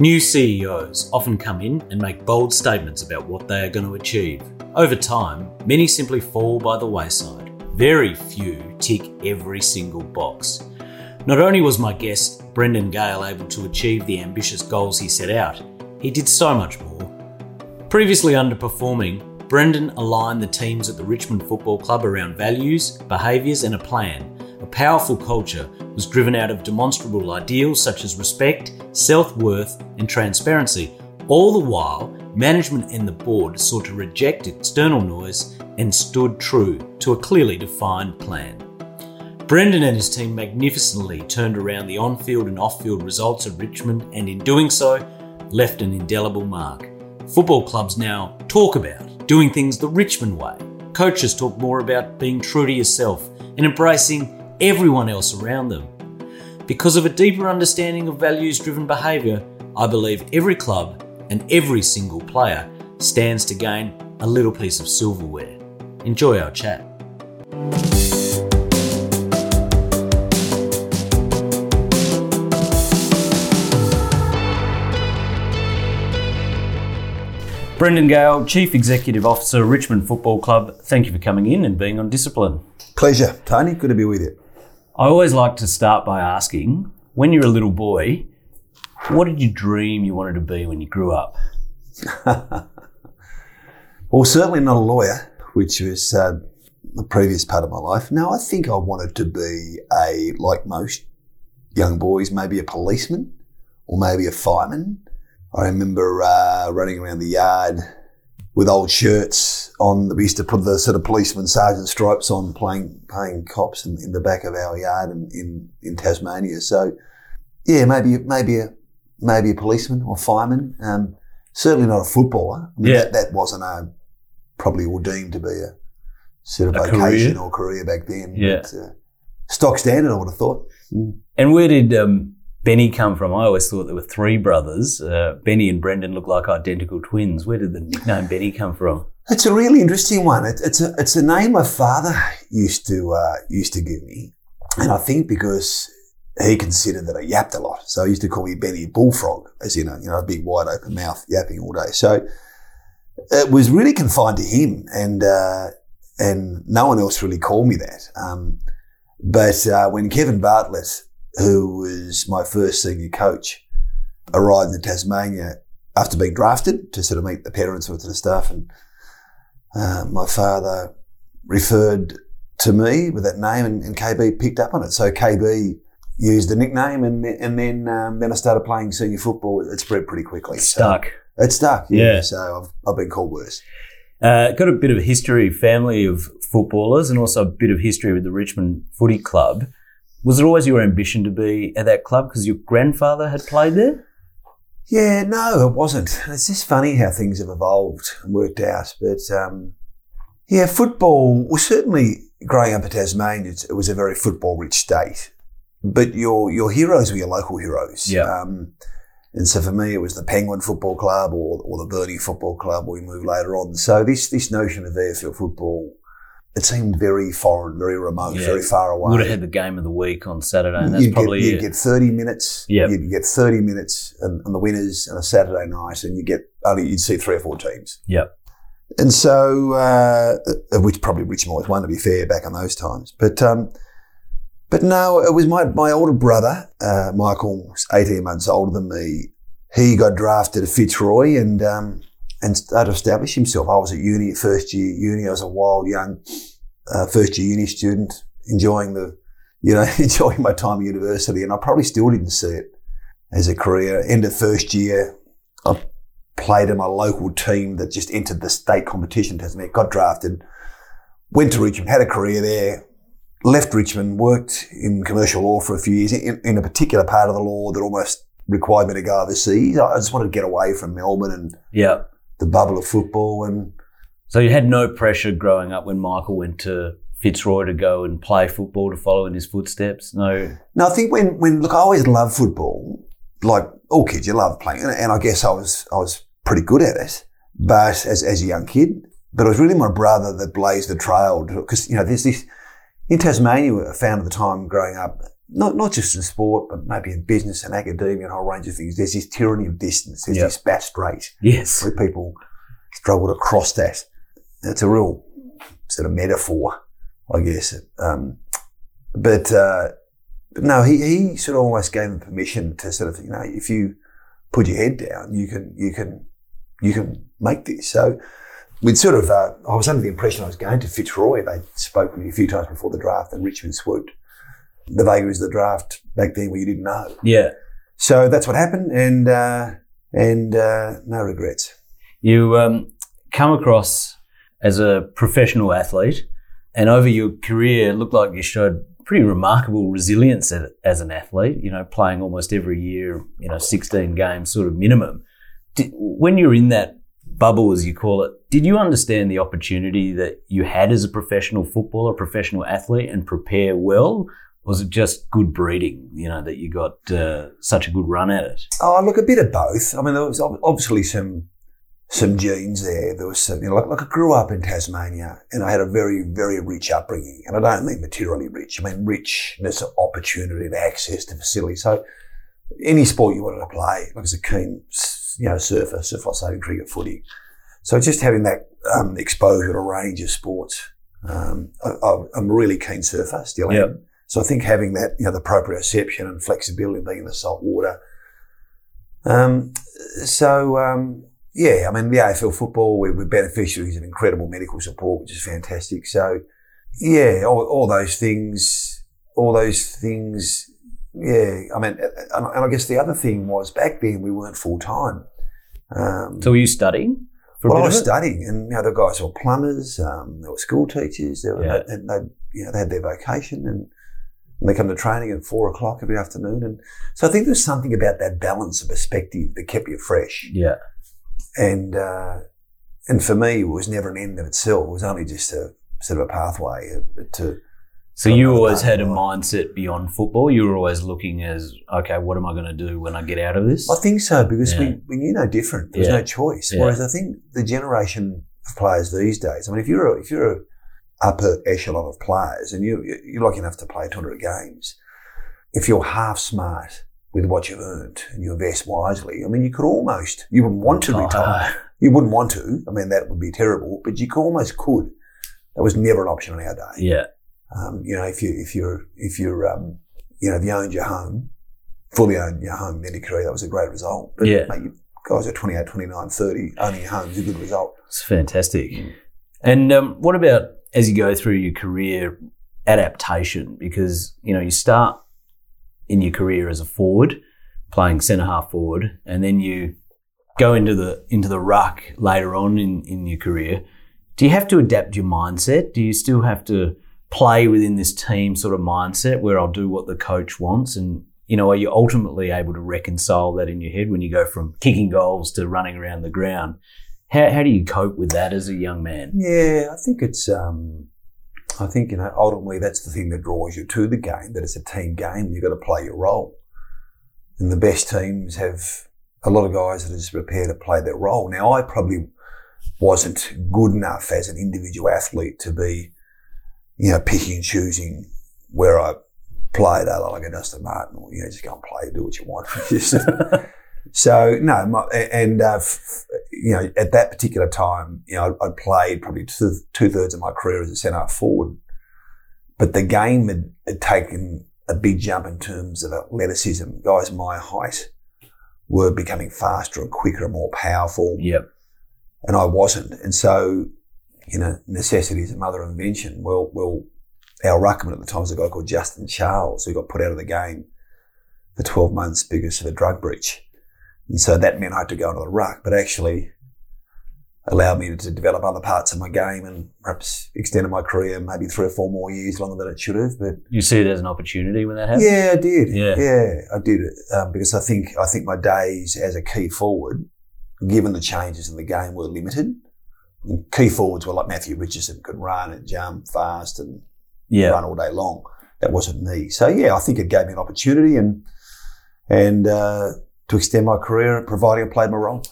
New CEOs often come in and make bold statements about what they are going to achieve. Over time, many simply fall by the wayside. Very few tick every single box. Not only was my guest, Brendan Gale, able to achieve the ambitious goals he set out, he did so much more. Previously underperforming, Brendan aligned the teams at the Richmond Football Club around values, behaviours, and a plan. A powerful culture was driven out of demonstrable ideals such as respect, self worth, and transparency. All the while, management and the board sought to reject external noise and stood true to a clearly defined plan. Brendan and his team magnificently turned around the on field and off field results at Richmond and in doing so, left an indelible mark. Football clubs now talk about doing things the Richmond way. Coaches talk more about being true to yourself and embracing everyone else around them. Because of a deeper understanding of values driven behaviour, I believe every club and every single player stands to gain a little piece of silverware. Enjoy our chat. Brendan Gale, Chief Executive Officer, Richmond Football Club, thank you for coming in and being on Discipline. Pleasure, Tony. Good to be with you. I always like to start by asking when you're a little boy, what did you dream you wanted to be when you grew up? well, certainly not a lawyer, which was uh, the previous part of my life. No, I think I wanted to be a, like most young boys, maybe a policeman or maybe a fireman. I remember uh, running around the yard with old shirts on. We used to put the sort of policeman sergeant stripes on, playing playing cops in, in the back of our yard in, in, in Tasmania. So, yeah, maybe maybe a maybe a policeman or fireman. Um, certainly not a footballer. I mean, Yeah. that, that wasn't a, probably ordained to be a sort of A vocation career. or career back then. Yeah. But, uh, stock standard, I would have thought. Mm. And where did um, Benny come from? I always thought there were three brothers. Uh, Benny and Brendan look like identical twins. Where did the nickname Benny come from? It's a really interesting one. It, it's a it's a name my father used to uh, used to give me, and I think because he considered that I yapped a lot, so he used to call me Benny Bullfrog, as in a you know a big wide open mouth yapping all day. So it was really confined to him, and uh, and no one else really called me that. Um, but uh, when Kevin Bartlett, who was my first senior coach, arrived in Tasmania after being drafted to sort of meet the parents with the staff and uh, my father referred to me with that name, and, and KB picked up on it. So KB used the nickname, and then- and then um, then I started playing senior football. It spread pretty quickly. So Stuck. it stuck. Yeah. So I've I've been called worse. Uh, got a bit of history, family of footballers, and also a bit of history with the Richmond Footy Club. Was it always your ambition to be at that club because your grandfather had played there? Yeah, no, it wasn't. It's just funny how things have evolved and worked out. But um, yeah, football was certainly growing up in Tasmania. It was a very football-rich state. But your your heroes were your local heroes. Yeah. Um, and so for me, it was the Penguin Football Club or, or the Burnie Football Club. We moved later on. So this this notion of AFL football, it seemed very foreign, very remote, Yeah. very far away. You would have had the game of the week on Saturday, and that's you'd probably get, you'd get 30 minutes. Yep. You'd get 30 minutes on, on the winners on a Saturday night, and you get only you'd see three or four teams. Yep. And so, uh, uh, which probably Richmond always won, to be fair, back in those times. But um, but no, it was my my older brother, uh, Michael, was 18 months older than me. He got drafted at Fitzroy and um, and started to establish himself. I was at uni, first year uni. I was a wild young uh, first year uni student, enjoying the you know enjoying my time at university, and I probably still didn't see it as a career. End of first year, I played in my local team that just entered the state competition. Tasmania got drafted, went to Richmond, had a career there. Left Richmond, worked in commercial law for a few years in, in a particular part of the law that almost required me to go overseas. I just wanted to get away from Melbourne and Yeah. The bubble of football. And So you had no pressure growing up when Michael went to Fitzroy to go and play football to follow in his footsteps. No. No, I think when, when look, I always loved football. Like all kids, you love playing, and, and I guess I was I was pretty good at it. But as as a young kid, but it was really my brother that blazed the trail because you know there's this in Tasmania. I found at the time growing up, not not just in sport, but maybe in business and academia and a whole range of things. There's this tyranny of distance. There's Yep. this Bass Strait Yes. where people struggle to cross that. It's a real sort of metaphor, I guess. Um, but, uh, but no, he, he sort of almost gave them permission to sort of, you know, if you put your head down, you can, you can, you can make this. So we'd sort of, uh, I was under the impression I was going to Fitzroy. They spoke to me a few times before the draft and Richmond swooped. The vagaries of the draft back then where you didn't know. Yeah. So that's what happened and, uh, and, uh, no regrets. You um, come across as a professional athlete, and over your career, it looked like you showed pretty remarkable resilience as, an athlete. You know, playing almost every year, you know, sixteen games, sort of minimum. Did, when you're in that bubble, as you call it, did you understand the opportunity that you had as a professional footballer, professional athlete, and prepare well? Was it just good breeding, you know, that you got uh, such a good run at it? Oh, look, a bit of both. I mean, there was obviously some some genes there. There was some, you know, like, like I grew up in Tasmania and I had a very, very rich upbringing. And I don't mean materially rich. I mean richness of opportunity and access to facilities. So any sport you wanted to play, like as a keen, you know, surfer, surf sailing, cricket, footy. So just having that um, exposure to a range of sports. Um, I, I'm a really keen surfer, still am. Yep. So I think having that, you know, the proprioception and flexibility, being in the salt water. Um, so, um, yeah, I mean, the AFL football, we, we're beneficiaries of incredible medical support, which is fantastic. So, yeah, all, all those things, all those things, yeah. I mean, and, and I guess the other thing was back then we weren't full time. Um, So were you studying? For well, I was studying, and you know, the guys were plumbers, um, they were school teachers, they were, Yeah. and they, you know, they had their vocation, and, and they come to training at four o'clock every afternoon, and so I think there's something about that balance of perspective that kept you fresh, Yeah. and uh, and for me, it was never an end of itself; it was only just a sort of a pathway uh, to. So you always had a mindset beyond football. You were always looking as, okay, what am I going to do when I get out of this? I think so because Yeah. we, we knew no different. There was Yeah. no choice. Yeah. Whereas I think the generation of players these days, I mean, if you're a, if you're a upper echelon of players and you you're lucky enough to play 200 games, if you're half smart with what you've earned and you invest wisely, I mean, you could almost you wouldn't want to Oh, retire. You wouldn't want to. I mean, that would be terrible. But you could, almost could. That was never an option in our day. yeah. Um, you know, if you if you're if you're um, you know, if you owned your home, fully owned your home in your career, that was a great result. But Yeah. mate, guys at 28, 29, 30, owning your home is a good result. It's fantastic. And um, what about as you go through your career adaptation? Because, you know, you start in your career as a forward, playing centre half forward, and then you go into the into the ruck later on in, in your career. Do you have to adapt your mindset? Do you still have to play within this team sort of mindset where I'll do what the coach wants and you know, are you ultimately able to reconcile that in your head when you go from kicking goals to running around the ground? How, how do you cope with that as a young man? Yeah, I think it's. Um, I think you know ultimately that's the thing that draws you to the game. That it's a team game. You've got to play your role, and the best teams have a lot of guys that are just prepared to play their role. Now, I probably wasn't good enough as an individual athlete to be, you know, picking and choosing where I played. uh, Like a Dustin Martin, or, you know, just go and play, do what you want. So no, my, and uh, f- you know, at that particular time, you know, I'd, I'd played probably two, two thirds of my career as a centre forward, but the game had, had taken a big jump in terms of athleticism. Guys my height were becoming faster and quicker and more powerful, Yep. and I wasn't. And so, you know, necessity is a mother of invention. Well, well, our ruckman at the time was a guy called Justin Charles, who got put out of the game for 12 months because of a drug breach. And so that meant I had to go into the ruck, but actually allowed me to develop other parts of my game and perhaps extended my career maybe three or four more years longer than it should have. But You see it as an opportunity when that happens? yeah, I did. Yeah. yeah, I did it um, because I think I think my days as a key forward, given the changes in the game, were limited. And key forwards were like Matthew Richardson, could run and jump fast and Yeah. run all day long. That wasn't me. So yeah, I think it gave me an opportunity and and uh, to extend my career, providing I played my role.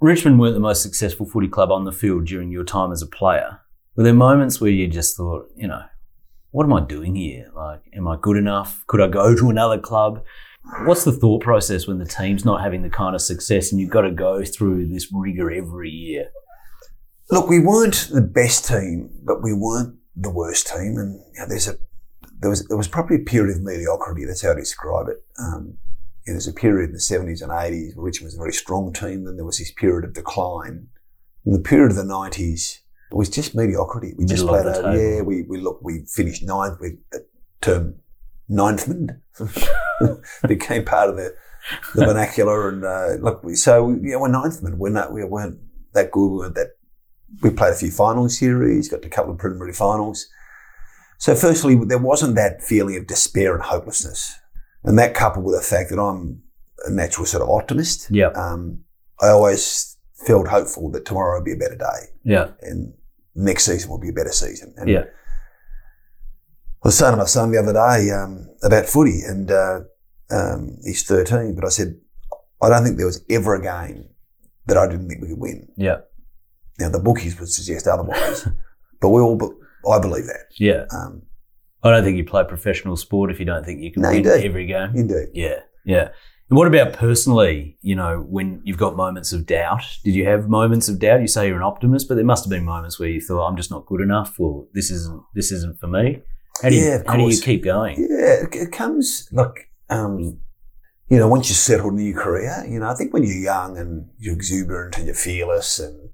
Richmond weren't the most successful footy club on the field during your time as a player. Were there moments where you just thought, you know, what am I doing here? Like, am I good enough? Could I go to another club? What's the thought process when the team's not having the kind of success and you've got to go through this rigor every year? Look, we weren't the best team, but we weren't the worst team. And you know, there's a there was there was probably a period of mediocrity. That's how I describe it. Um, you know, there's a period in the 70s and 80s where Richmond was a very strong team. Then there was this period of decline. In the period of the 90s, it was just mediocrity. We just played out. Yeah, we we look we finished ninth. We uh, term ninthman became part of the the vernacular. And uh, look, we, so yeah, we're ninthman. We're not. We weren't that good. We weren't that. We played a few final series. Got to a couple of preliminary finals. So, firstly, there wasn't that feeling of despair and hopelessness, and that coupled with the fact that I'm a natural sort of optimist. Yeah. Um, I always felt hopeful that tomorrow would be a better day Yeah. and next season will be a better season. And Yeah. I was saying to my son the other day um, about footy, and uh, um, he's 13, but I said, I don't think there was ever a game that I didn't think we could win. Yeah. Now, the bookies would suggest otherwise, but we all, I believe that. Yeah. Um, I don't think you play professional sport if you don't think you can No, you win do. every game. indeed. Yeah. Yeah. And what about personally, you know, when you've got moments of doubt? Did you have moments of doubt? You say you're an optimist, but there must have been moments where you thought, I'm just not good enough or this isn't this isn't for me. How do you Yeah, how do you keep going? Yeah, it, it comes like, um, you know, once you're settled in your career, you know, I think when you're young and you're exuberant and you're fearless and,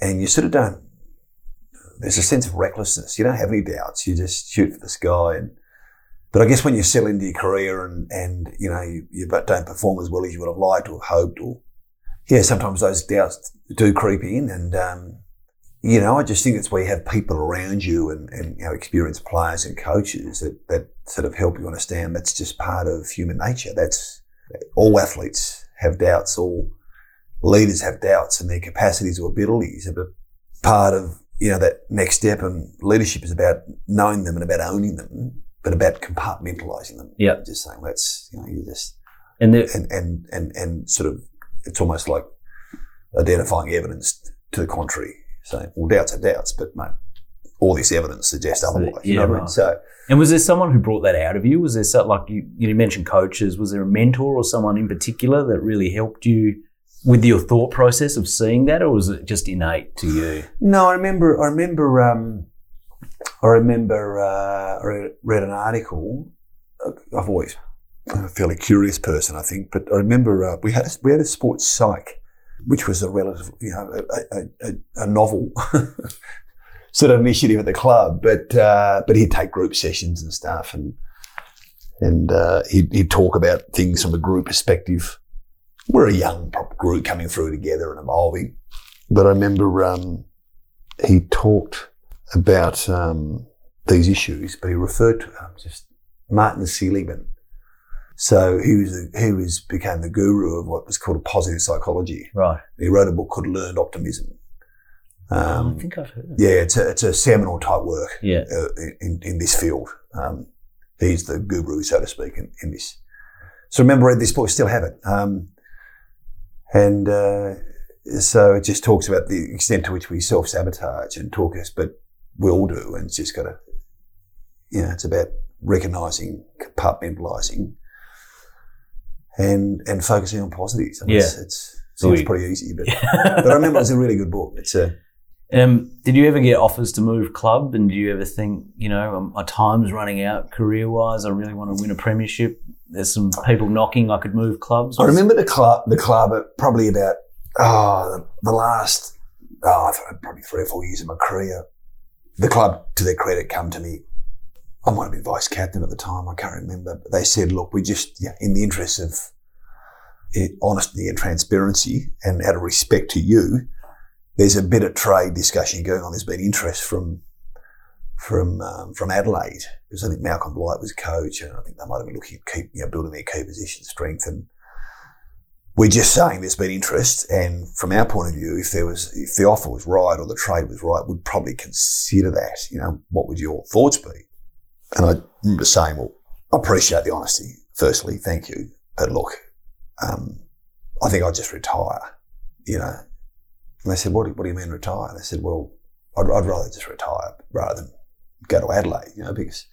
and you sort of don't, there's a sense of recklessness. You don't have any doubts. You just shoot for the sky. And, but I guess when you settle into your career and, and, you know, you, you don't perform as well as you would have liked or hoped or, yeah, sometimes those doubts do creep in and, um, you know, I just think it's where you have people around you and, and you know, experienced players and coaches that, that sort of help you understand that's just part of human nature. That's all athletes have doubts, all leaders have doubts and their capacities or abilities. But part of, you know, that next step and leadership is about knowing them and about owning them, but about compartmentalizing them. Yeah. Just saying that's, you know, you just, And and, and, and, and sort of, it's almost like identifying evidence to the contrary. So, well, doubts are doubts, but mate, all this evidence suggests otherwise. you yeah, know what I mean? So, and was there someone who brought that out of you? Was there so, like you, you mentioned coaches? Was there a mentor or someone in particular that really helped you with your thought process of seeing that, or was it just innate to you? no, I remember, I remember, um, I remember, uh, I read, an article. I've always been a fairly curious person, I think, but I remember uh, we had a, we had a sports psych, which was a relative, you know, a, a, a, a novel sort of initiative at the club. But uh, but he'd take group sessions and stuff, and and uh, he'd, he'd talk about things from a group perspective. We're a young prop group coming through together and evolving. But I remember um, he talked about um, these issues, but he referred to um, just Martin Seligman. So he was he was became the guru of what was called a positive psychology. Right. He wrote a book called Learned Optimism. Um, I think I've heard. It. yeah, it's a, it's a seminal type work Yeah. uh, in, in this field. Um, he's the guru, so to speak, in, in this. So remember, read this book, still have it. Um, and uh, so it just talks about the extent to which we self sabotage and talk us, but we all do. And it's just got to, you know, it's about recognizing, compartmentalizing, and and focusing on positives. It's, Yeah. it's seems We- pretty easy, but, but I remember it's a really good book. It's a Um, did you ever get offers to move club? And do you ever think, you know, um, my time's running out career wise? I really want to win a premiership. There's some people knocking. I could move clubs. I remember the club, the club probably about oh, the, last oh, probably three or four years of my career. The club, to their credit, come to me. I might have been vice captain at the time. I can't remember. They said, "Look, we just, yeah, in the interest of eh, honesty and transparency, and out of respect to you, there's a bit of trade discussion going on. There's been interest from from um, from Adelaide because I think Malcolm Blight was coach, and I think they might have been looking at keep you know building their key position strength. And we're just saying there's been interest, and from our point of view, if there was if the offer was right or the trade was right, we'd probably consider that. You know, what would your thoughts be? And I remember saying, well, I appreciate the honesty. Firstly, thank you, but look, um, I think I'll just retire. You know, and they said, what do, what do you mean retire? And I said, well, I'd, I'd rather just retire rather than go to Adelaide, you know, because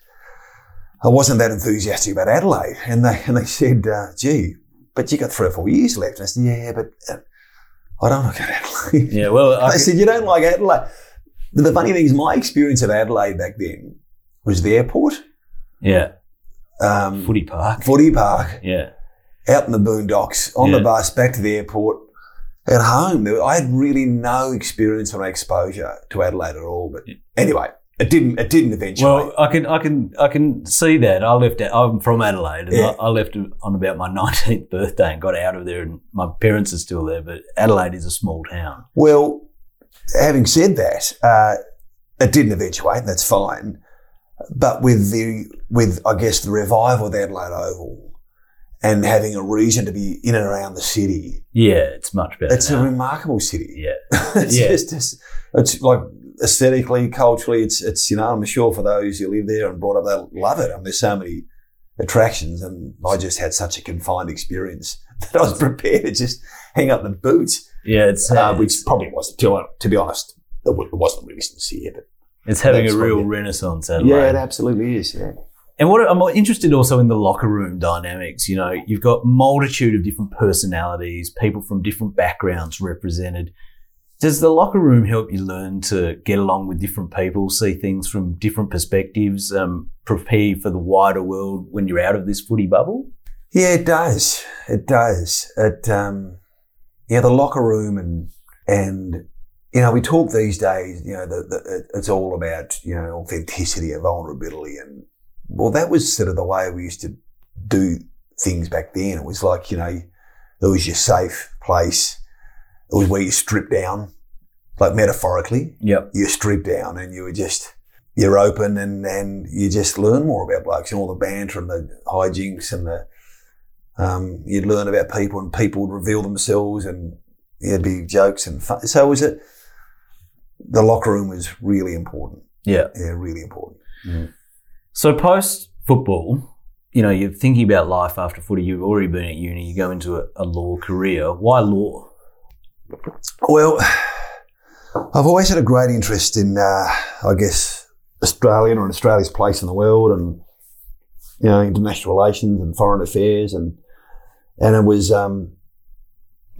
I wasn't that enthusiastic about Adelaide. And they, and they said, uh, gee, but you got three or four years left. And I said, yeah, but uh, I don't like Adelaide. Yeah, well, I said, you don't like Adelaide. But the funny thing is, my experience of Adelaide back then was the airport, yeah, um, footy park. footy park, Yeah, out in the boondocks, on the bus back to the airport, at home. I had really no experience or exposure to Adelaide at all. But anyway, it didn't. It didn't eventually. Well, I can, I can, I can see that. I left. I'm from Adelaide, and Yeah. I, I left on about my 19th birthday and got out of there. And my parents are still there, but Adelaide is a small town. Well, having said that, uh, it didn't eventuate. That's fine. But with the with I guess the revival of the Adelaide Oval and having a reason to be in and around the city, Yeah, it's much better. it's a remarkable city. yeah, it's Yeah. just it's, it's like aesthetically, culturally, it's it's you know I'm sure for those who live there and brought up, they love it. I mean, there's so many attractions, and I just had such a confined experience that I was prepared to just hang up the boots, yeah. It's uh, which it's, probably wasn't. To, to be honest, it wasn't really sincere, but it's having a real what- renaissance. Adelaide. yeah, it absolutely is. Yeah, And what I'm interested also in the locker room dynamics. You know, you've got multitude of different personalities, people from different backgrounds represented. Does the locker room help you learn to get along with different people, see things from different perspectives, um, prepare for the wider world when you're out of this footy bubble? yeah, it does. It does. It um, yeah, the locker room and and you know we talk these days. You know, the, the, it's all about you know authenticity and vulnerability, and well, that was sort of the way we used to do things back then. It was like you know, it was your safe place. It was where you strip down, like metaphorically. Yep. you strip down and you were just you're open and and you just learn more about blokes and all the banter and the hijinks and the um, you'd learn about people and people would reveal themselves and there'd be jokes and fun. So it was it, the locker room was really important. Yeah. Yeah, really important. So post football, you know, you're thinking about life after footy. You've already been at uni. You go into a, a law career. Why law? Well, I've always had a great interest in, uh, I guess, Australian or Australia's place in the world, and you know, international relations and foreign affairs, and and it was um,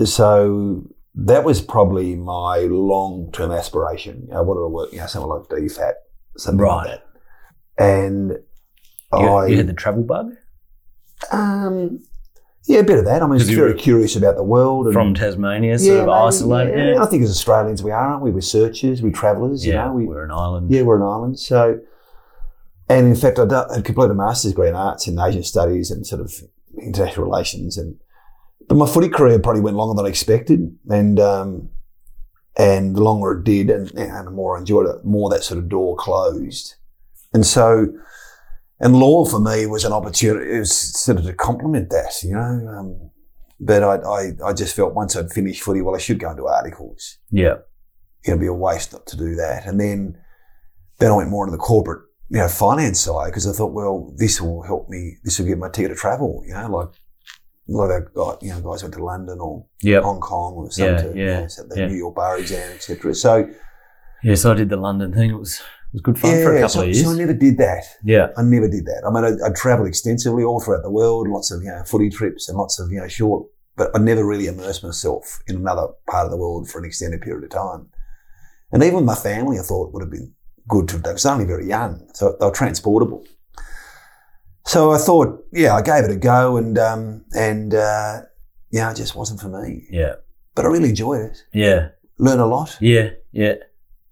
so that was probably my long term aspiration. I wanted to work, you know, somewhere like DFAT, something Right. like that, and You, I you had the travel bug um, yeah, a bit of that. I mean, I was 'Cause very curious about the world and from Tasmania, sort of isolated. yeah. Yeah, I think as Australians we are, aren't we? We're searchers, we're travellers, you Yeah, know. We, we're an island. yeah, we're an island. So, and in fact, I completed a master's degree in arts in Asian studies and sort of international relations. And but my footy career probably went longer than I expected, and um, and the longer it did, and, and the more I enjoyed it, the more that sort of door closed. And so, and law for me was an opportunity. It was sort of to complement that, you know. Um, but I, I, I just felt once I'd finished footy, well, I should go into articles Yeah, it'd be a waste not to do that. And then, then I went more into the corporate, you know, finance side because I thought, well, this will help me. This will give my ticket to travel. You know, like like that guy, you know, guys went to London or Yep. Hong Kong or some Yeah, to you yeah, know, set the yeah. New York bar exam, etc. So Yes, I did the London thing. It was was good fun for a yeah, couple so, of years. so I never did that. yeah, I never did that. I mean, I, I travelled extensively all throughout the world, lots of you know footy trips and lots of you know short, but I never really immersed myself in another part of the world for an extended period of time. And even with my family, I thought would have been good to have done. I was only very young, so they were transportable. So I thought, yeah, I gave it a go, and um, and uh, yeah, it just wasn't for me. yeah, But I really enjoyed it. yeah, Learned a lot. yeah, yeah,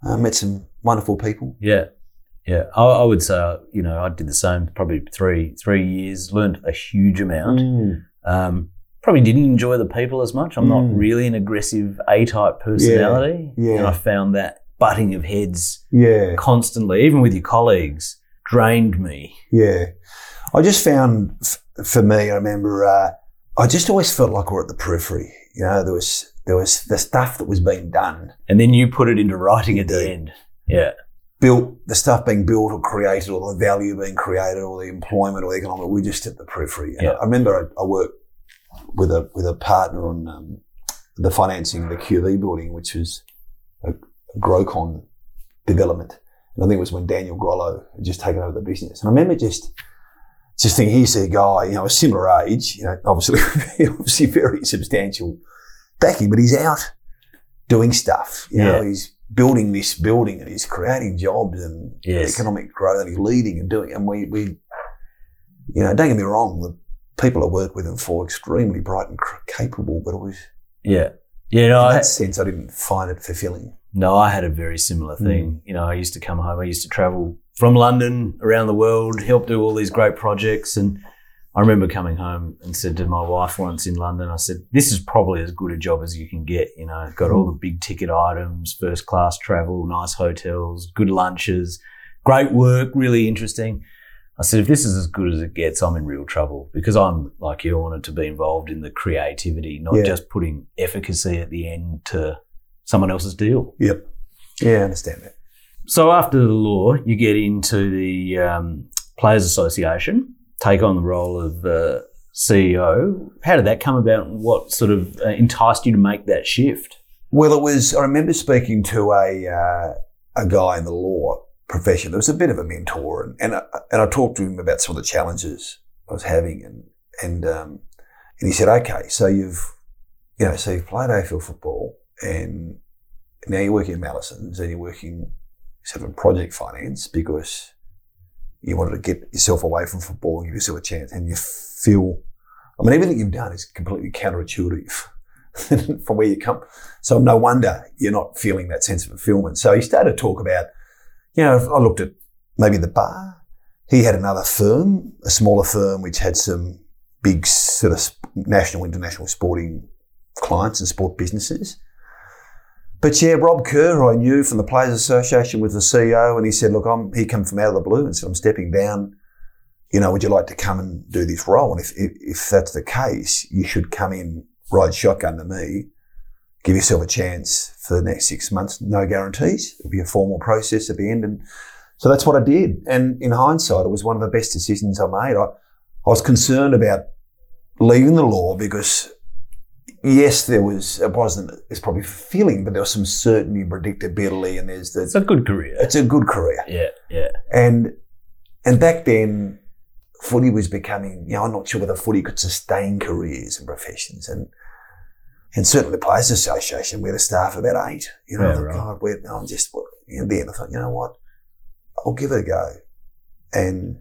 I met some wonderful people. yeah, yeah. I, I would say, you know, I did the same. Probably three three years. Learned a huge amount. Um, probably didn't enjoy the people as much. I'm not Mm. really an aggressive A type personality. Yeah, yeah. And I found that butting of heads Yeah. constantly, even with your colleagues, drained me. Yeah. I just found, f- for me, I remember, uh, I just always felt like we're at the periphery. You know, there was, there was the stuff that was being done, And then you put it into writing at the end. Yeah. built, the stuff being built or created or the value being created or the employment or the economic, we're just at the periphery. And Yeah. I remember I, I worked with a, with a partner on, um, the financing of the QV building, which was a Grocon development. And I think it was when Daniel Grollo had just taken over the business. And I remember just, just thinking, here's a guy, you know, a similar age, you know, obviously, obviously very substantial backing, but he's out doing stuff. You know, Yeah. he's building this building and he's creating jobs and Yes. economic growth and he's leading and doing. And we, we, you know, don't get me wrong, the people I work with and for extremely bright and cr- capable, but it was Yeah. Yeah, no, in I, that sense I didn't find it fulfilling. no, I had a very similar thing. Mm. You know, I used to come home, I used to travel from London around the world, help do all these great projects. And I remember coming home and said to my wife once in London, I said, this is probably as good a job as you can get. You know, got all the big ticket items, first class travel, nice hotels, good lunches, great work, really interesting. I said, if this is as good as it gets, I'm in real trouble because I'm like you, I wanted to be involved in the creativity, not Yeah. just putting efficacy at the end to someone else's deal. Yep. Yeah, I understand that. So after the law, you get into the um, Players Association, take on the role of uh, CEO. How did that come about? What sort of uh, enticed you to make that shift? Well, it was. I remember speaking to a uh, a guy in the law profession. There was a bit of a mentor, and and I, and I talked to him about some of the challenges I was having, and and um, and he said, "Okay, so you've you know, so you've played AFL football, and now you're working at Mallesons, and you're working sort of project finance because you wanted to get yourself away from football and give yourself a chance, and you feel." I mean, everything you've done is completely counterintuitive from where you come. So no wonder you're not feeling that sense of fulfillment. So he started to talk about, you know, I looked at maybe the bar. He had another firm, a smaller firm, which had some big sort of national, international sporting clients and sport businesses. But yeah, Rob Kerr, I knew from the Players Association, was the CEO, and he said, "Look, I'm." He came from out of the blue and said, "I'm stepping down. You know, would you like to come and do this role? And if if, if that's the case, you should come in, ride shotgun to me, give yourself a chance for the next six months. No guarantees. It'll be a formal process at the end. And so that's what I did. And in hindsight, it was one of the best decisions I made. I, I was concerned about leaving the law because yes, there was, it wasn't, it's probably feeling, but there was some certainty, predictability, and there's the. It's a good career. it's a good career. Yeah, yeah, And, and back then, footy was becoming, you know, I'm not sure whether footy could sustain careers and professions. And, and certainly the Players Association, we had a staff of about eight. You know, Yeah, right. God, we're, I'm just, in the end, I thought, you know what? I'll give it a go. And,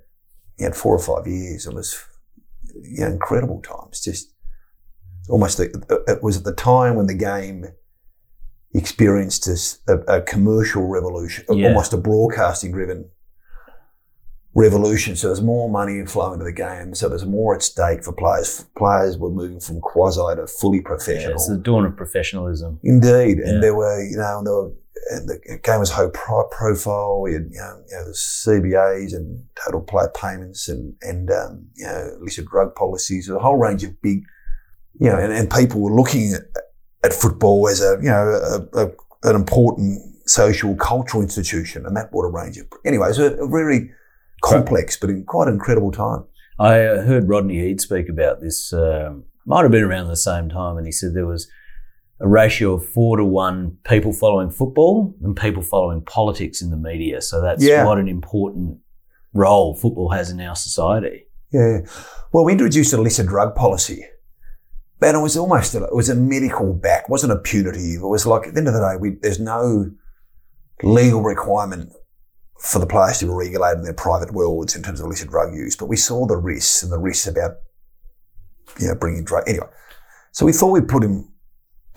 you know, four or five years, it was, you know, incredible times. Just almost, the, it was at the time when the game experienced this, a, a commercial revolution, Yeah. almost a broadcasting driven revolution. So there's more money flowing into the game. So there's more at stake for players. Players were moving from quasi to fully yeah. professional. It's the dawn of professionalism. Indeed, Yeah. and there were, you know, there were, the game was high pro- profile. We had, you know, you know, the CBAs and total player payments, and and um, you know, illicit drug policies, a whole range of big, you know, and, and people were looking at, at football as a, you know, a, a, an important social cultural institution, and that brought a range of. Anyway, it was a, a very complex, but in quite incredible time. I uh, heard Rodney Eade speak about this. Um, might have been around the same time, and he said there was a ratio of four to one people following football and people following politics in the media. So that's Yeah. what an important role football has in our society. Yeah. Well, we introduced a illicit drug policy. And it was almost, a, it was a medical back. It wasn't a punitive. It was like, at the end of the day, we, there's no legal requirement for the players to be regulated in their private worlds in terms of illicit drug use. But we saw the risks and the risks about, you know, bringing drug. Anyway, so we thought we'd put him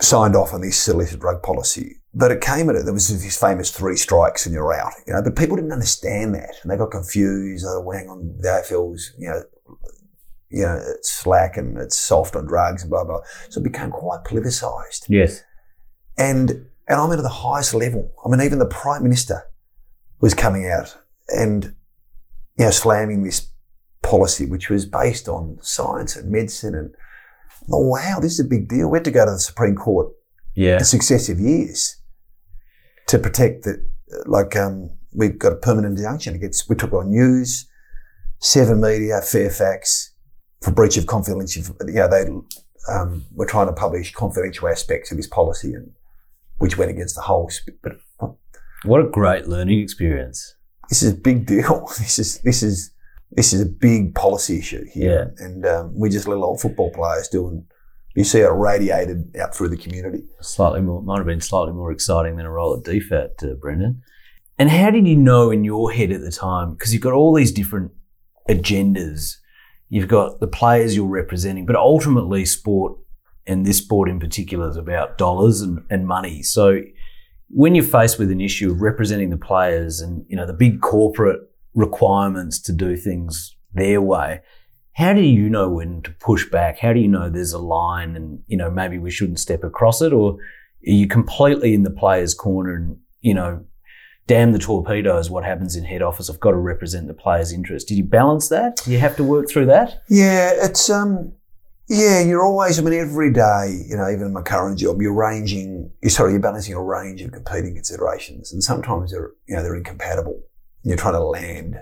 signed off on this illicit drug policy. But it came at it, there was this famous three strikes and you're out, you know, but people didn't understand that and they got confused. Oh, hang on, the AFL's, you know, you know, it's slack and it's soft on drugs and blah, blah. So it became quite politicised. Yes. And, and I'm at the highest level. I mean, even the Prime Minister was coming out and, you know, slamming this policy, which was based on science and medicine and, oh, wow, this is a big deal. We had to go to the Supreme Court Yeah. in successive years to protect the, like, um, we got a permanent injunction against, we took on news, Seven Media, Fairfax, for breach of confidential, you know, they, um, were trying to publish confidential aspects of his policy and, which went against the whole, sp- but What a great learning experience. This is a big deal. This is this is this is a big policy issue here, and um, we just little old football players doing. You see it radiated out through the community. Slightly more, might have been slightly more exciting than a role at DFAT, uh, Brendan. And how did you know in your head at the time? Because you've got all these different agendas. You've got the players you're representing, but ultimately, sport and this sport in particular is about dollars and, and money. So, when you're faced with an issue of representing the players and you know the big corporate requirements to do things their way, how do you know when to push back? How do you know there's a line and you know maybe we shouldn't step across it, or are you completely in the player's corner and you know damn the torpedoes, what happens in head office? I've got to represent the player's interest. Did you balance that? Do you have to work through that? Yeah, it's um, yeah, you're always. I mean, every day, you know, even in my current job, you're ranging. You're sorry, you're balancing a range of competing considerations, and sometimes they're you know they're incompatible. You're trying to land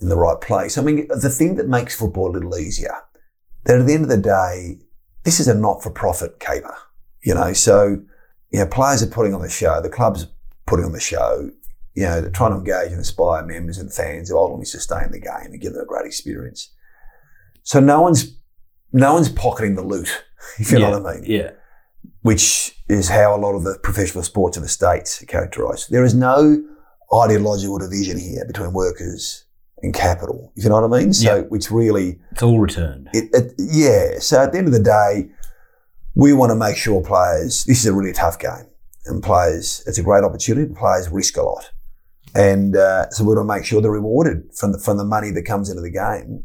in the right place. I mean, the thing that makes football a little easier, that at the end of the day, this is a not-for-profit caper. You know, so you know, players are putting on the show, the club's putting on the show you know, they're trying to engage and inspire members and fans who ultimately sustain the game and give them a great experience. So no one's no one's pocketing the loot, if you yeah, know what I mean. Yeah. Which is how a lot of the professional sports in the States are characterised. There is no ideological division here between workers and capital, if you know what I mean. So Yeah. which really It's all returned. it, it, yeah. So at the end of the day, we want to make sure players. This is a really tough game, and players. It's a great opportunity. Players risk a lot, and uh, so we want to make sure they're rewarded from the from the money that comes into the game.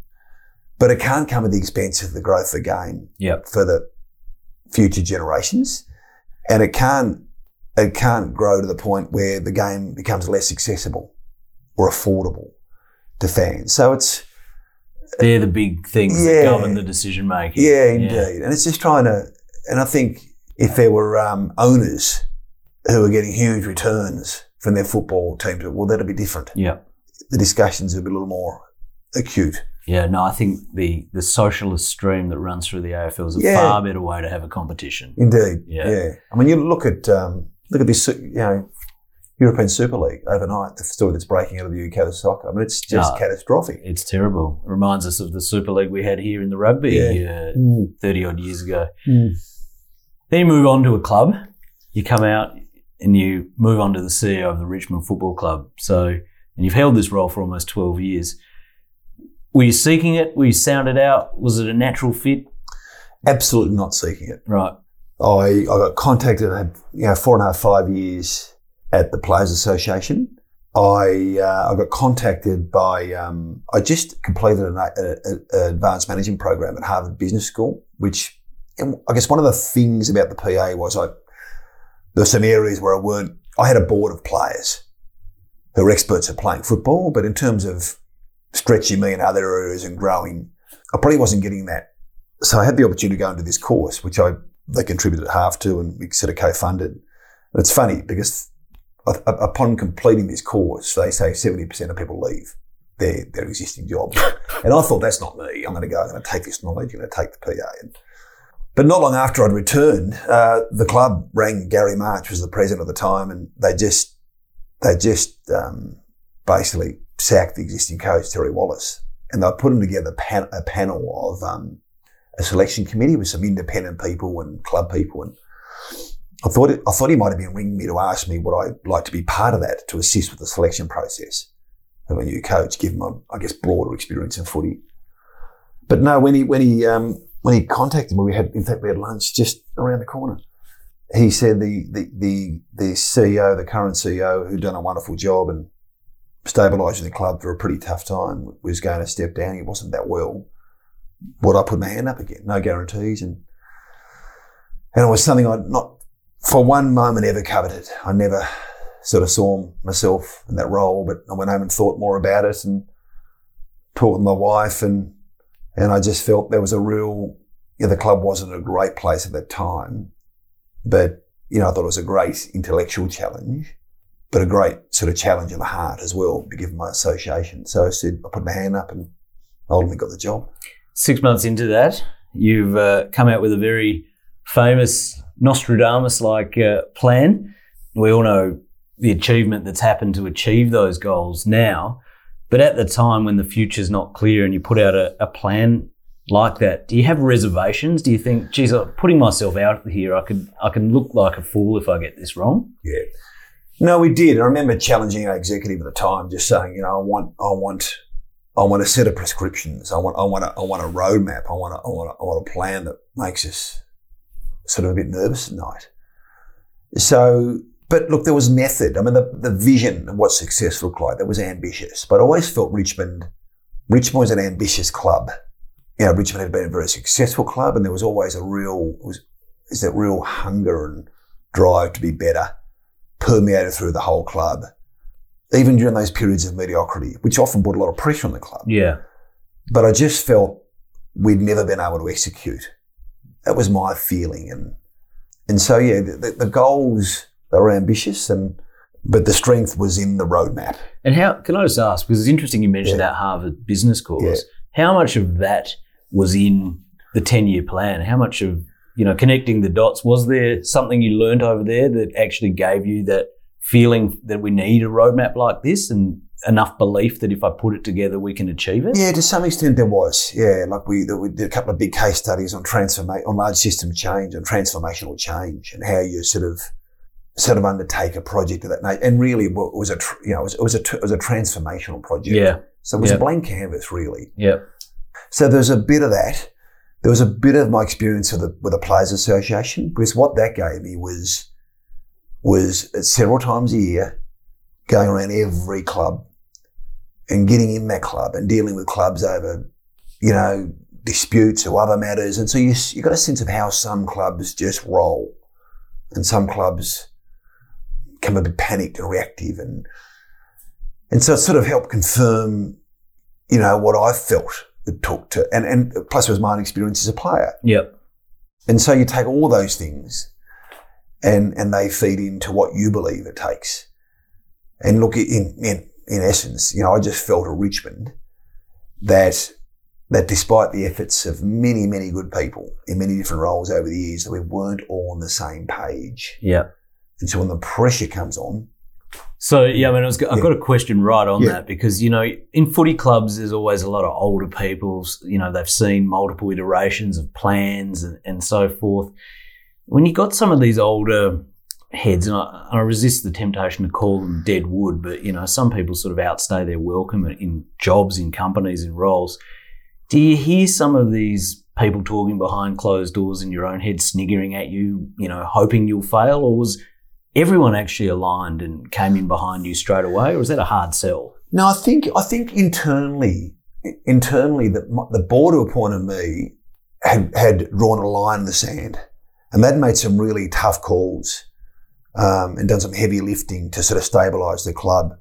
But it can't come at the expense of the growth of the game Yep. for the future generations, and it can't it can't grow to the point where the game becomes less accessible or affordable to fans. So it's They're the big things Yeah. that govern the decision making. Yeah, indeed. And it's just trying to, and I think if there were um, owners who were getting huge returns from their football teams, well, that'd be different. Yeah. The discussions would be a little more acute. Yeah, no, I think the, the socialist stream that runs through the AFL is a Yeah. far better way to have a competition. Indeed. Yeah. Yeah. I mean, you look at um, look at this, you know, European Super League overnight. The story that's breaking out of the UK of soccer. I mean, it's just Ah. catastrophic. It's terrible. It reminds us of the Super League we had here in the rugby Yeah. uh, 30 odd years ago. Mm. Then you move on to a club. You come out and you move on to the CEO of the Richmond Football Club. So, and you've held this role for almost 12 years. Were you seeking it? Were you sounded out? Was it a natural fit? Absolutely not seeking it. Right. I, I got contacted, I had, you know, four and a half, five years at the Players Association. I, uh, I got contacted by, um, I just completed an, an advanced management program at Harvard Business School, which I guess one of the things about the PA was I, there were some areas where I weren't, I had a board of players who were experts at playing football, but in terms of stretching me in other areas and growing, I probably wasn't getting that. So I had the opportunity to go into this course, which I they contributed half to and we sort of co-funded. And it's funny because upon completing this course, they say 70% of people leave their, their existing jobs. and I thought, that's not me. I'm going to go, I'm going to take this knowledge, I'm going to take the PA. And, but not long after I'd returned, uh, the club rang Gary March, who was the president at the time, and they just, they just um, basically sacked the existing coach, Terry Wallace. And they were putting together pan- a panel of um, a selection committee with some independent people and club people. And I thought it, I thought he might have been ringing me to ask me would I like to be part of that to assist with the selection process of a new coach, given my I guess broader experience in footy. But no, when he when he um, when he contacted me, we had in fact we had lunch just around the corner. He said the the the, the CEO, the current CEO, who'd done a wonderful job and stabilising the club for a pretty tough time, was going to step down. He wasn't that well would I put my hand up again? No guarantees. And, and it was something I'd not for one moment ever coveted. I never sort of saw myself in that role, but I went home and thought more about it and talked with my wife and, and I just felt there was a real, yeah, the club wasn't a great place at that time, but, you know, I thought it was a great intellectual challenge, but a great sort of challenge of the heart as well, given my association. So I said, I put my hand up and I ultimately got the job. Six months into that, you've uh, come out with a very famous Nostradamus like uh, plan. We all know the achievement that's happened to achieve those goals now. But at the time when the future's not clear and you put out a, a plan like that, do you have reservations? Do you think, geez, I'm putting myself out here, I could I can look like a fool if I get this wrong? Yeah. No, we did. I remember challenging our executive at the time, just saying, you know, I want, I want, I want a set of prescriptions. I want, I want, a, I want a roadmap. I want, a, I want, a, I want a plan that makes us sort of a bit nervous at night. So, but look, there was method. I mean, the, the vision of what success looked like, that was ambitious. But I always felt Richmond, Richmond was an ambitious club. You know, Richmond had been a very successful club and there was always a real, was, is that real hunger and drive to be better permeated through the whole club, even during those periods of mediocrity, which often brought a lot of pressure on the club. Yeah. But I just felt we'd never been able to execute. That was my feeling. And, and so, yeah, the, the goals, they were ambitious and, but the strength was in the roadmap. And how, can I just ask, because it's interesting you mentioned Yeah. that Harvard business course. Yeah. How much of that was in the 10 year plan? How much of, you know, connecting the dots, was there something you learned over there that actually gave you that feeling that we need a roadmap like this and enough belief that if I put it together, we can achieve it? Yeah, to some extent there was. Yeah, like we, we did a couple of big case studies on transformation, on large system change and transformational change and how you sort of, sort of undertake a project of that nature. And really it was a, you know, it was, it was a, it was a transformational project. Yeah. So it was Yeah. a blank canvas really. Yeah. So there was a bit of that. There was a bit of my experience with the, with the Players Association because what that gave me was, was uh, several times a year going around every club and getting in that club and dealing with clubs over, you know, disputes or other matters. And so you, you got a sense of how some clubs just roll and some clubs become a bit panicked and reactive and, and so it sort of helped confirm, you know, what I felt it took to, and, and plus it was my own experience as a player. Yep. And so you take all those things and, and they feed into what you believe it takes. And look, in, in, in essence, you know, I just felt at Richmond that, that despite the efforts of many, many good people in many different roles over the years, that we weren't all on the same page. Yep. And so when the pressure comes on, So yeah, I mean, I was, I've Yeah. got a question right on Yeah. that because you know, in footy clubs, there's always a lot of older people. You know, they've seen multiple iterations of plans and, and so forth. When you got some of these older heads, and I, I resist the temptation to call them dead wood, but you know, some people sort of outstay their welcome in jobs, in companies, in roles. Do you hear some of these people talking behind closed doors in your own head, sniggering at you, you know, hoping you'll fail, or was everyone actually aligned and came in behind you straight away, or was that a hard sell? No, I think I think internally, internally, the the board who appointed me had had drawn a line in the sand, and they'd made some really tough calls, um, and done some heavy lifting to sort of stabilise the club.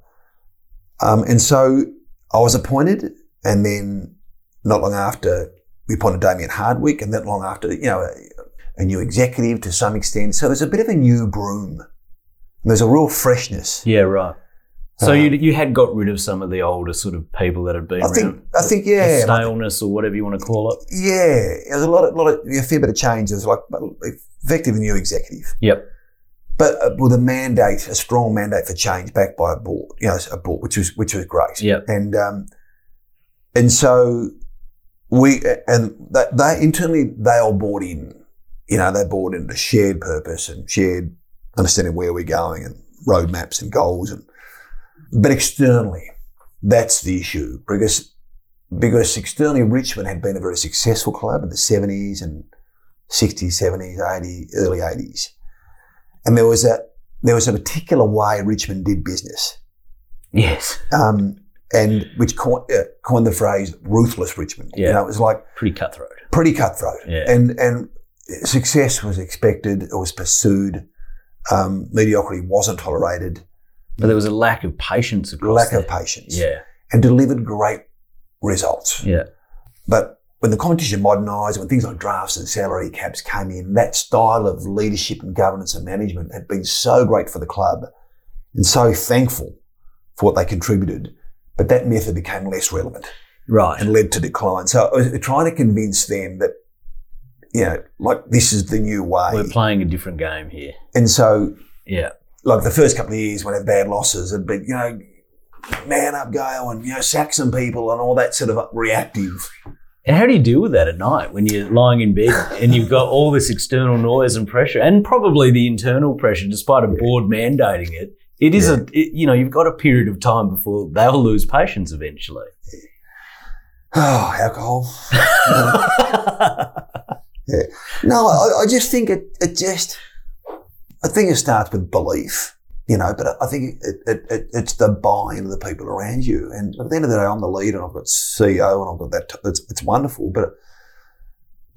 Um, and so I was appointed, and then not long after we appointed Damien Hardwick, and not long after, you know, a, a new executive to some extent. So there's a bit of a new broom. There's a real freshness. Yeah, right. So Uh, you you had got rid of some of the older sort of people that had been I around. think, I think, yeah, staleness or whatever you want to call it. Yeah, there's a lot of, lot of a fair bit of changes, like effectively new executive, Yep. but uh, with a mandate, a strong mandate for change, backed by a board. You know, a board which was which was great. Yep. and um, and so we and that they internally they all bought in. You know, they bought into shared purpose and shared understanding where we're going and roadmaps and goals and but externally, that's the issue because because externally Richmond had been a very successful club in the 70s and 60s, 70s, 80s, early 80s. And there was a there was a particular way Richmond did business, Yes. um, and which coined, uh, coined the phrase "ruthless Richmond." Yeah. You know, it was like Pretty cutthroat. pretty cutthroat, Yeah. and and success was expected, it was pursued. Um, mediocrity wasn't tolerated. But there was a lack of patience Lack there. of patience, Yeah. and delivered great results. Yeah. But when the competition modernised, when things like drafts and salary caps came in, that style of leadership and governance and management had been so great for the club and so thankful for what they contributed. But that method became less relevant Right. and led to decline. So I was trying to convince them that, you know, like this is the new way. We're playing a different game here. And so Yeah. like the first couple of years when I had bad losses, it'd be, you know, man up, Gale, and, you know, sack some people and all that sort of reactive. And how do you deal with that at night when you're lying in bed and you've got all this external noise and pressure and probably the internal pressure, despite a board mandating it? It is a, it, you know, you've got a period of time before they'll lose patience eventually. Oh, alcohol. yeah. No, I, I just think it, it just, I think it starts with belief, you know, but I think it, it, it, it's the buy-in of the people around you. And at the end of the day, I'm the leader and I've got CEO and I've got that, it's, it's wonderful, but,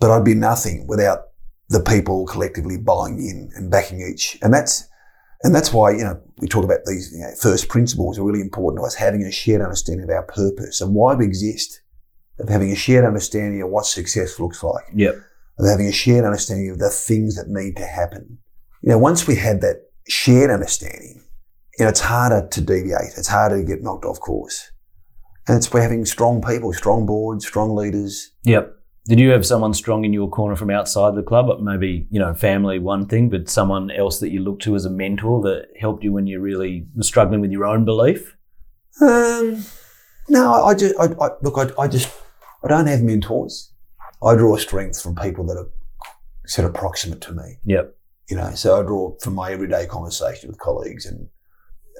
but I'd be nothing without the people collectively buying in and backing each. And that's, and that's why, you know, we talk about these you know, first principles are really important to us, having a shared understanding of our purpose and why we exist, of having a shared understanding of what success looks like, Yep. Of having a shared understanding of the things that need to happen. You know, once we have that shared understanding, you know, it's harder to deviate. It's harder to get knocked off course. And it's by having strong people, strong boards, strong leaders. Yep. Did you have someone strong in your corner from outside the club? Maybe, you know, family, one thing, but someone else that you looked to as a mentor that helped you when you really were struggling with your own belief? Um, no, I, I just, I, I, look, I, I just, I don't have mentors. I draw strength from people that are sort of proximate to me. Yep. You know, so I draw from my everyday conversation with colleagues and,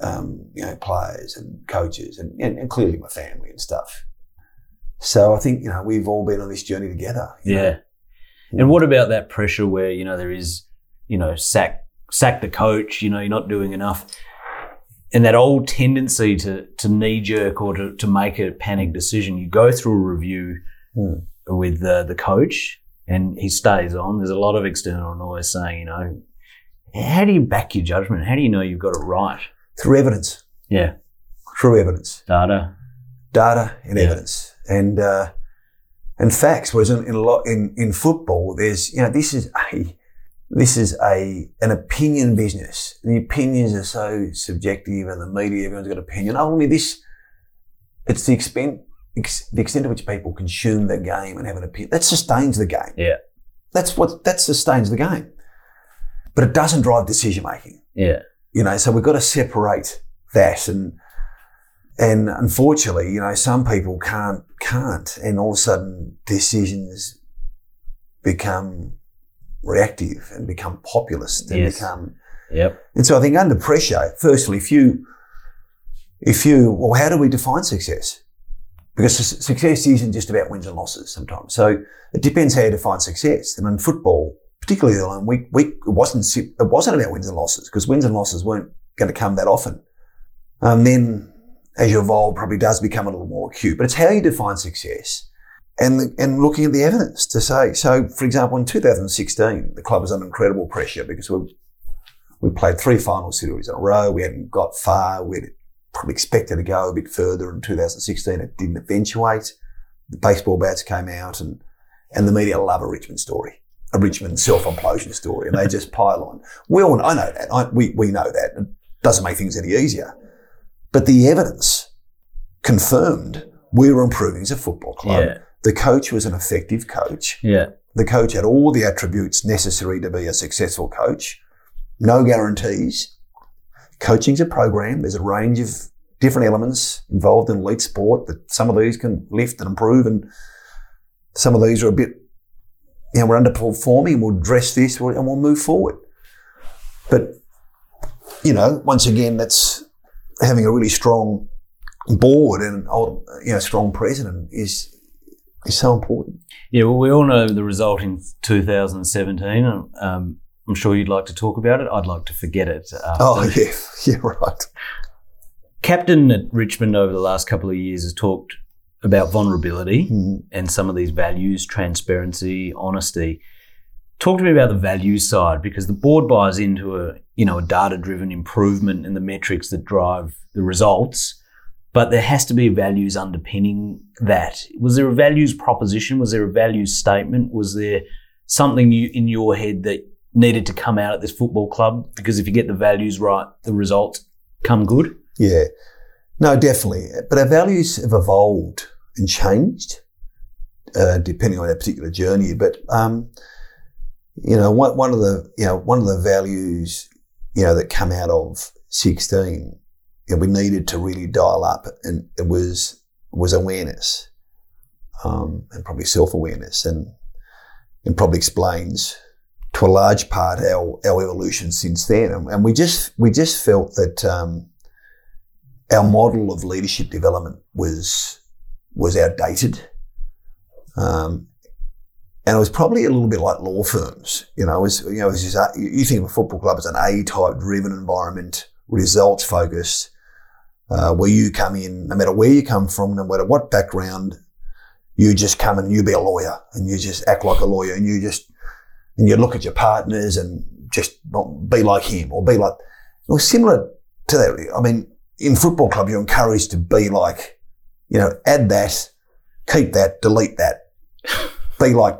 um, you know, players and coaches and, and, and clearly my family and stuff. So I think, you know, we've all been on this journey together. you know. Yeah. And what about that pressure where, you know, there is, you know, sack sack the coach, you know, you're not doing enough. And that old tendency to to knee jerk or to, to make a panic decision. You go through a review Hmm. With the, the coach and he stays on. There's a lot of external noise saying, you know, how do you back your judgment? How do you know you've got it right? Through evidence, Yeah. through evidence. Data. data and Yeah. evidence and uh, and facts. Whereas in in, a lot, in in football, there's you know this is a this is a an opinion business. The opinions are so subjective, and the media everyone's got opinion. Only this, it's the extent ex, the extent to which people consume the game and have an opinion that sustains the game. Yeah. That's what that sustains the game, but it doesn't drive decision making Yeah. you know, so we've got to separate that and and unfortunately, you know, some people can't can't and all of a sudden decisions become reactive and become populist and Yes. become Yep. and so I think under pressure, firstly, if you if you well, how do we define success? Because success isn't just about wins and losses sometimes. So it depends how you define success. And in football, particularly on week week, it wasn't it wasn't about wins and losses because wins and losses weren't going to come that often. Um, then as you evolve, probably does become a little more acute. But it's how you define success and and looking at the evidence to say. So, for example, in 2016, the club was under incredible pressure because we we played three final series in a row. We hadn't got far. We'd probably expected to go a bit further in 2016. It didn't eventuate. The baseball bats came out and, and the media love a Richmond story, a Richmond self-implosion story, and they just pile on. We all, I know that. I, we, we know that. It doesn't make things any easier. But the evidence confirmed we were improving as a football club. Yeah. The coach was an effective coach. Yeah. The coach had all the attributes necessary to be a successful coach. No guarantees. Coaching's a program. There's a range of different elements involved in elite sport that some of these can lift and improve and some of these are a bit, you know, we're underperforming we'll address this and we'll move forward. But, you know, once again, that's having a really strong board and, you know, strong president is, is so important. Yeah, well, we all know the result in 2017. Um, I'm sure you'd like to talk about it. I'd like to forget it. Uh, Oh, yeah. Yeah, right. Captain at Richmond over the last couple of years has talked about vulnerability Mm. and some of these values, transparency, honesty. Talk to me about the values side because the board buys into a you know a data driven improvement in the metrics that drive the results, but there has to be values underpinning that. Was there a values proposition? Was there a values statement? Was there something you, in your head that needed to come out at this football club? Because if you get the values right, the results come good. Yeah. No, definitely. But our values have evolved and changed, uh, depending on our particular journey. But, um, you know, one, one of the, you know, one of the values you know, that come out of 16, you know, we needed to really dial up and it was, was awareness, um, and probably self-awareness and, and probably explains to a large part our, our evolution since then. And, and we just, we just felt that, um, our model of leadership development was, was outdated. Um, and it was probably a little bit like law firms. You know, it was, you know, was just, you think of a football club as an A-type driven environment, results focused, uh, where you come in, no matter where you come from, no matter what background, you just come and you be a lawyer and you just act like a lawyer and you just, and you look at your partners and just not be like him or be like, was similar to that. I mean, in football club, you're encouraged to be like, you know, add that, keep that, delete that, be like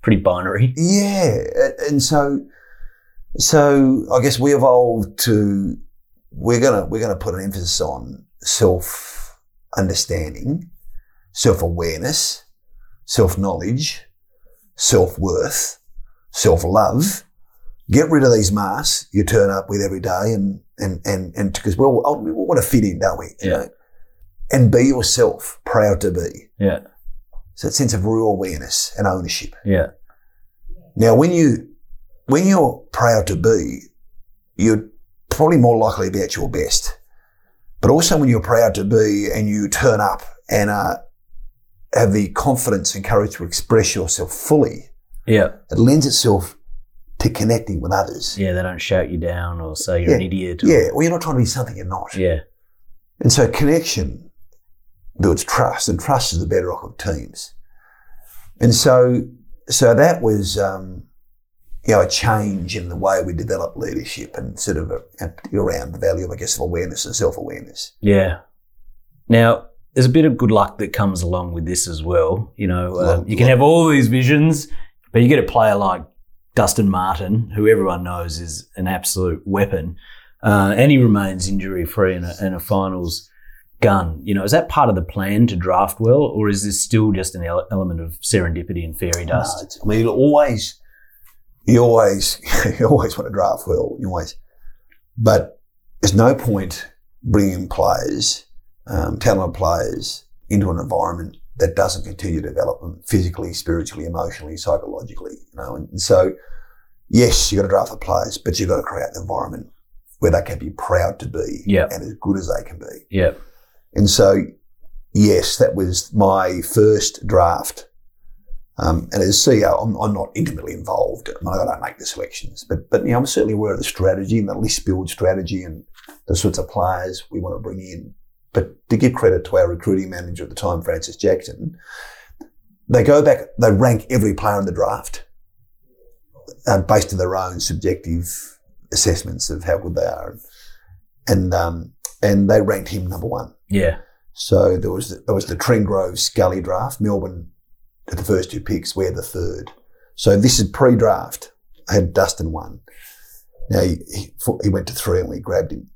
Pretty binary. yeah, and so so I guess we evolved to we're gonna we're gonna put an emphasis on self understanding, self awareness, self knowledge, self worth, self love. Get rid of these masks you turn up with every day, and and and and because we all we all want to fit in, don't we? You Yeah. know? And be yourself, proud to be. Yeah. So that sense of real awareness and ownership. Yeah. Now, when you when you're proud to be, you're probably more likely to be at your best. But also, when you're proud to be and you turn up and uh, have the confidence and courage to express yourself fully, Yeah. it lends itself to connecting with others. Yeah. They don't shout you down or say you're an idiot. Or, Yeah, well, you're not trying to be something you're not. Yeah. And so, connection builds trust, and trust is the bedrock of teams. And so, so that was, um, you know, a change in the way we develop leadership and sort of a, around the value, of, I guess, of awareness and self-awareness. Yeah. Now, there's a bit of good luck that comes along with this as well. You know, um, you can have all these visions, but you get a player like Dustin Martin, who everyone knows is an absolute weapon, uh, and he remains injury free in a, in a finals gun. You know, is that part of the plan to draft well, or is this still just an ele- element of serendipity and fairy dust? it's- I mean, you always, you always, you always want to draft well, you always, but there's no point bringing players, um, talented players, into an environment that doesn't continue to develop them physically, spiritually, emotionally, psychologically. You know, and, and so, yes, you've got to draft the players, but you've got to create an environment where they can be proud to be Yeah. and as good as they can be. Yeah. And so, yes, that was my first draft. Um, and as CEO, I'm, I'm not intimately involved. I, mean, I don't make the selections, but but you know, I'm certainly aware of the strategy and the list build strategy and the sorts of players we want to bring in. But to give credit to our recruiting manager at the time, Francis Jackson, they go back, they rank every player in the draft uh, based on their own subjective assessments of how good they are, and um, and they ranked him number one. Yeah. So there was the, there was the Trengove Scully draft. Melbourne had the first two picks. We're the third. So this is pre-draft. I had Dustin one. Now he, he, he went to three and we grabbed him.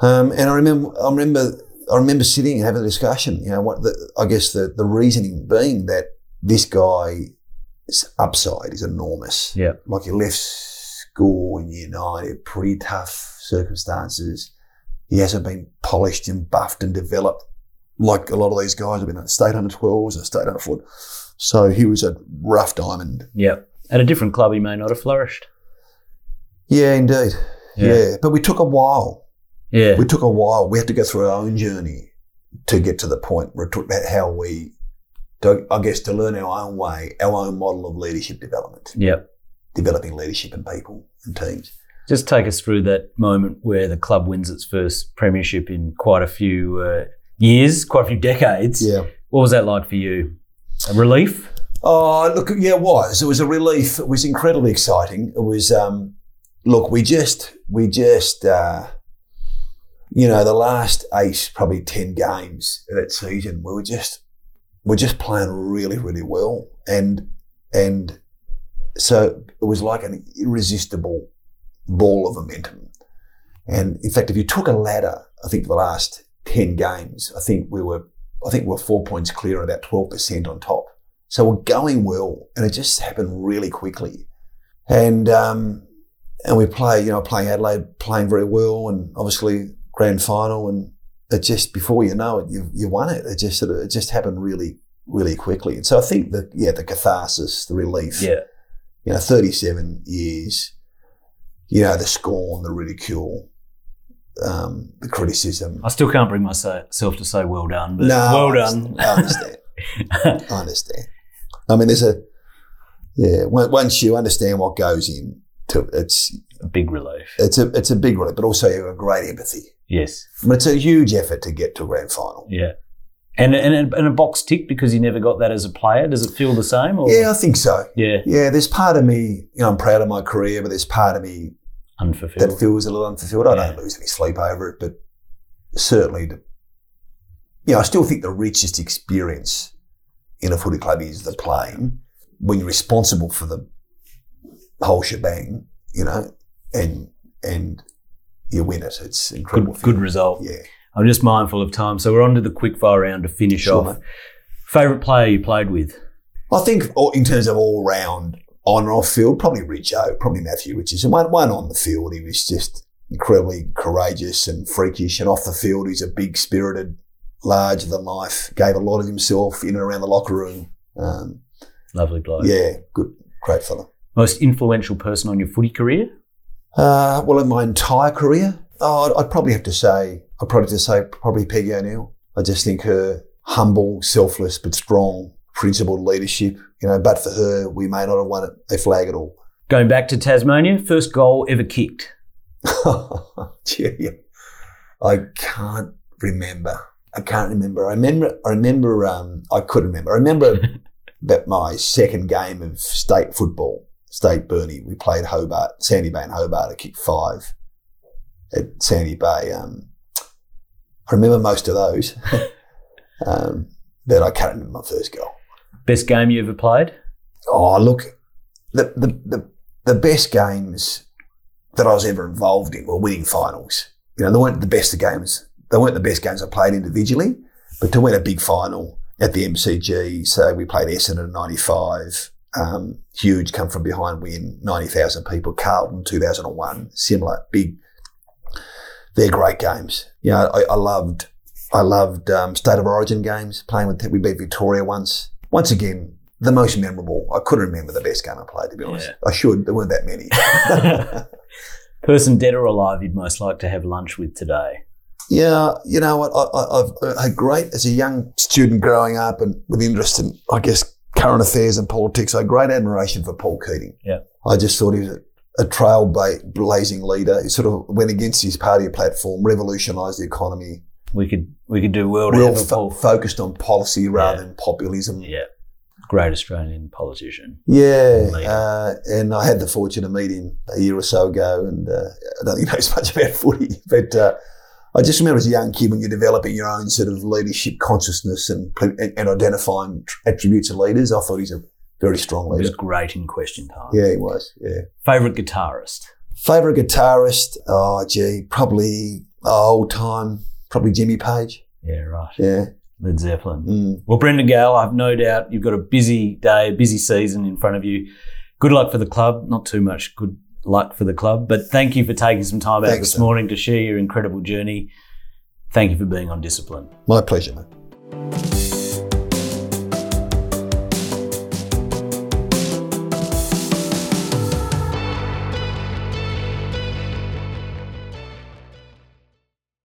Um, and I remember I remember I remember sitting and having a discussion. You know what? The, I guess the the reasoning being that this guy's upside is enormous. Yeah. Like he left school in year nine, pretty tough circumstances. He hasn't been polished and buffed and developed like a lot of these guys have been at state under 12s and state under foot. So he was a rough diamond. Yeah. At a different club, he may not have flourished. Yeah, indeed. Yeah. Yeah. But we took a while. Yeah. We took a while. We had to go through our own journey to get to the point where it took about how we, to, I guess, to learn our own way, our own model of leadership development, Yep. developing leadership in people and teams. Just take us through that moment where the club wins its first premiership in quite a few uh, years, quite a few decades. Yeah. What was that like for you? A relief? Oh, look, yeah, it was. It was a relief. It was incredibly exciting. It was, um, look, we just, we just, uh, you know, the last eight, probably 10 games of that season, we were just, we're just playing really, really well. And, and so it was like an irresistible ball of momentum. And in fact, if you took a ladder, I think the last 10 games, I think we were, I think we we're four points clear and about 12% on top. So we're going well, and it just happened really quickly. And um, and we play, you know, playing Adelaide, playing very well, and obviously grand final, and it just before you know it, you you won it. It just sort of, it just happened really really quickly, and so I think that yeah, the catharsis, the relief, Yeah. you know, thirty seven years, you know, the scorn, the ridicule, um, the criticism. I still can't bring myself to say well done, but No, well I done. I understand. I understand. I mean, there's a yeah. Once you understand what goes in, to it's a big relief. it's a it's a big relief, but also you have a great empathy. Yes. But it's a huge effort to get to a grand final. Yeah. And, and, a- and a box tick because you never got that as a player. Does it feel the same? Or? Yeah, I think so. Yeah. Yeah, there's part of me, you know, I'm proud of my career, but there's part of me unfulfilled. that feels a little unfulfilled. I Yeah. don't lose any sleep over it, but certainly, the, you know, I still think the richest experience in a footy club is the playing when you're responsible for the whole shebang, you know, and and you win it. It's incredible. Good, good result. Yeah. I'm just mindful of time. So we're on to the quick fire round to finish Sure, off. mate. Favourite player you played with? I think in terms of all round on and off field, probably Richo, probably Matthew Richardson. One, one on the field, he was just incredibly courageous and freakish. And off the field, he's a big spirited, larger than life, gave a lot of himself in and around the locker room. Um, Lovely bloke. yeah, good, great fella. Most influential person on your footy career? Uh, well, in my entire career, oh, I'd, I'd probably have to say, I'd probably have to say probably Peggy O'Neill. I just think her humble, selfless, but strong, principled leadership. You know, but for her, we may not have won a flag at all. Going back to Tasmania, first goal ever kicked. Gee, I can't remember. I can't remember. I remember. I remember. Um, I could remember. I remember that my second game of state football, state Burnie, we played Hobart, Sandy Bay and Hobart. I kicked five at Sandy Bay. Um, I remember most of those, um, but I can't remember my first goal. Best game you ever played? Oh, look, the, the, the, the best games that I was ever involved in were winning finals. You know, they weren't the best of games. They weren't the best games I played individually, but to win a big final at the MCG, so we played Essendon in 95, um, huge come from behind win, 90,000 people, Carlton 2001, similar, big. They're great games. You know, I, I loved, I loved um, State of Origin games, playing with, we beat Victoria once. Once again, the most memorable. I couldn't remember the best game I played, to be honest. Yeah. I should. There weren't that many. Person dead or alive you'd most like to have lunch with today? yeah, you know what? I, I, I've had great as a young student growing up and with interest in, I guess, current affairs and politics. I had great admiration for Paul Keating. Yeah. I just thought he was a, a trailblazing leader. He sort of went against his party platform, revolutionised the economy, We could we could do well real fo- focused on policy rather Yeah. than populism. Yeah, great Australian politician. Yeah, uh, and I had the fortune to meet him a year or so ago, and uh, I don't think he knows much about footy, but uh, I just remember as a young kid when you're developing your own sort of leadership consciousness and and, and identifying attributes of leaders. I thought he's a very strong He was leader. great in question time. Yeah, he was. Yeah. Favorite guitarist? Favorite guitarist? Oh, gee, probably oh, old time, probably Jimmy Page. Yeah, right. Yeah. Led Zeppelin. Mm. Well, Brendon Gale, I have no doubt you've got a busy day, a busy season in front of you. Good luck for the club. Not too much good luck for the club. But thank you for taking some time Thanks, out this morning to share your incredible journey. Thank you for being on Discipline. My pleasure, mate.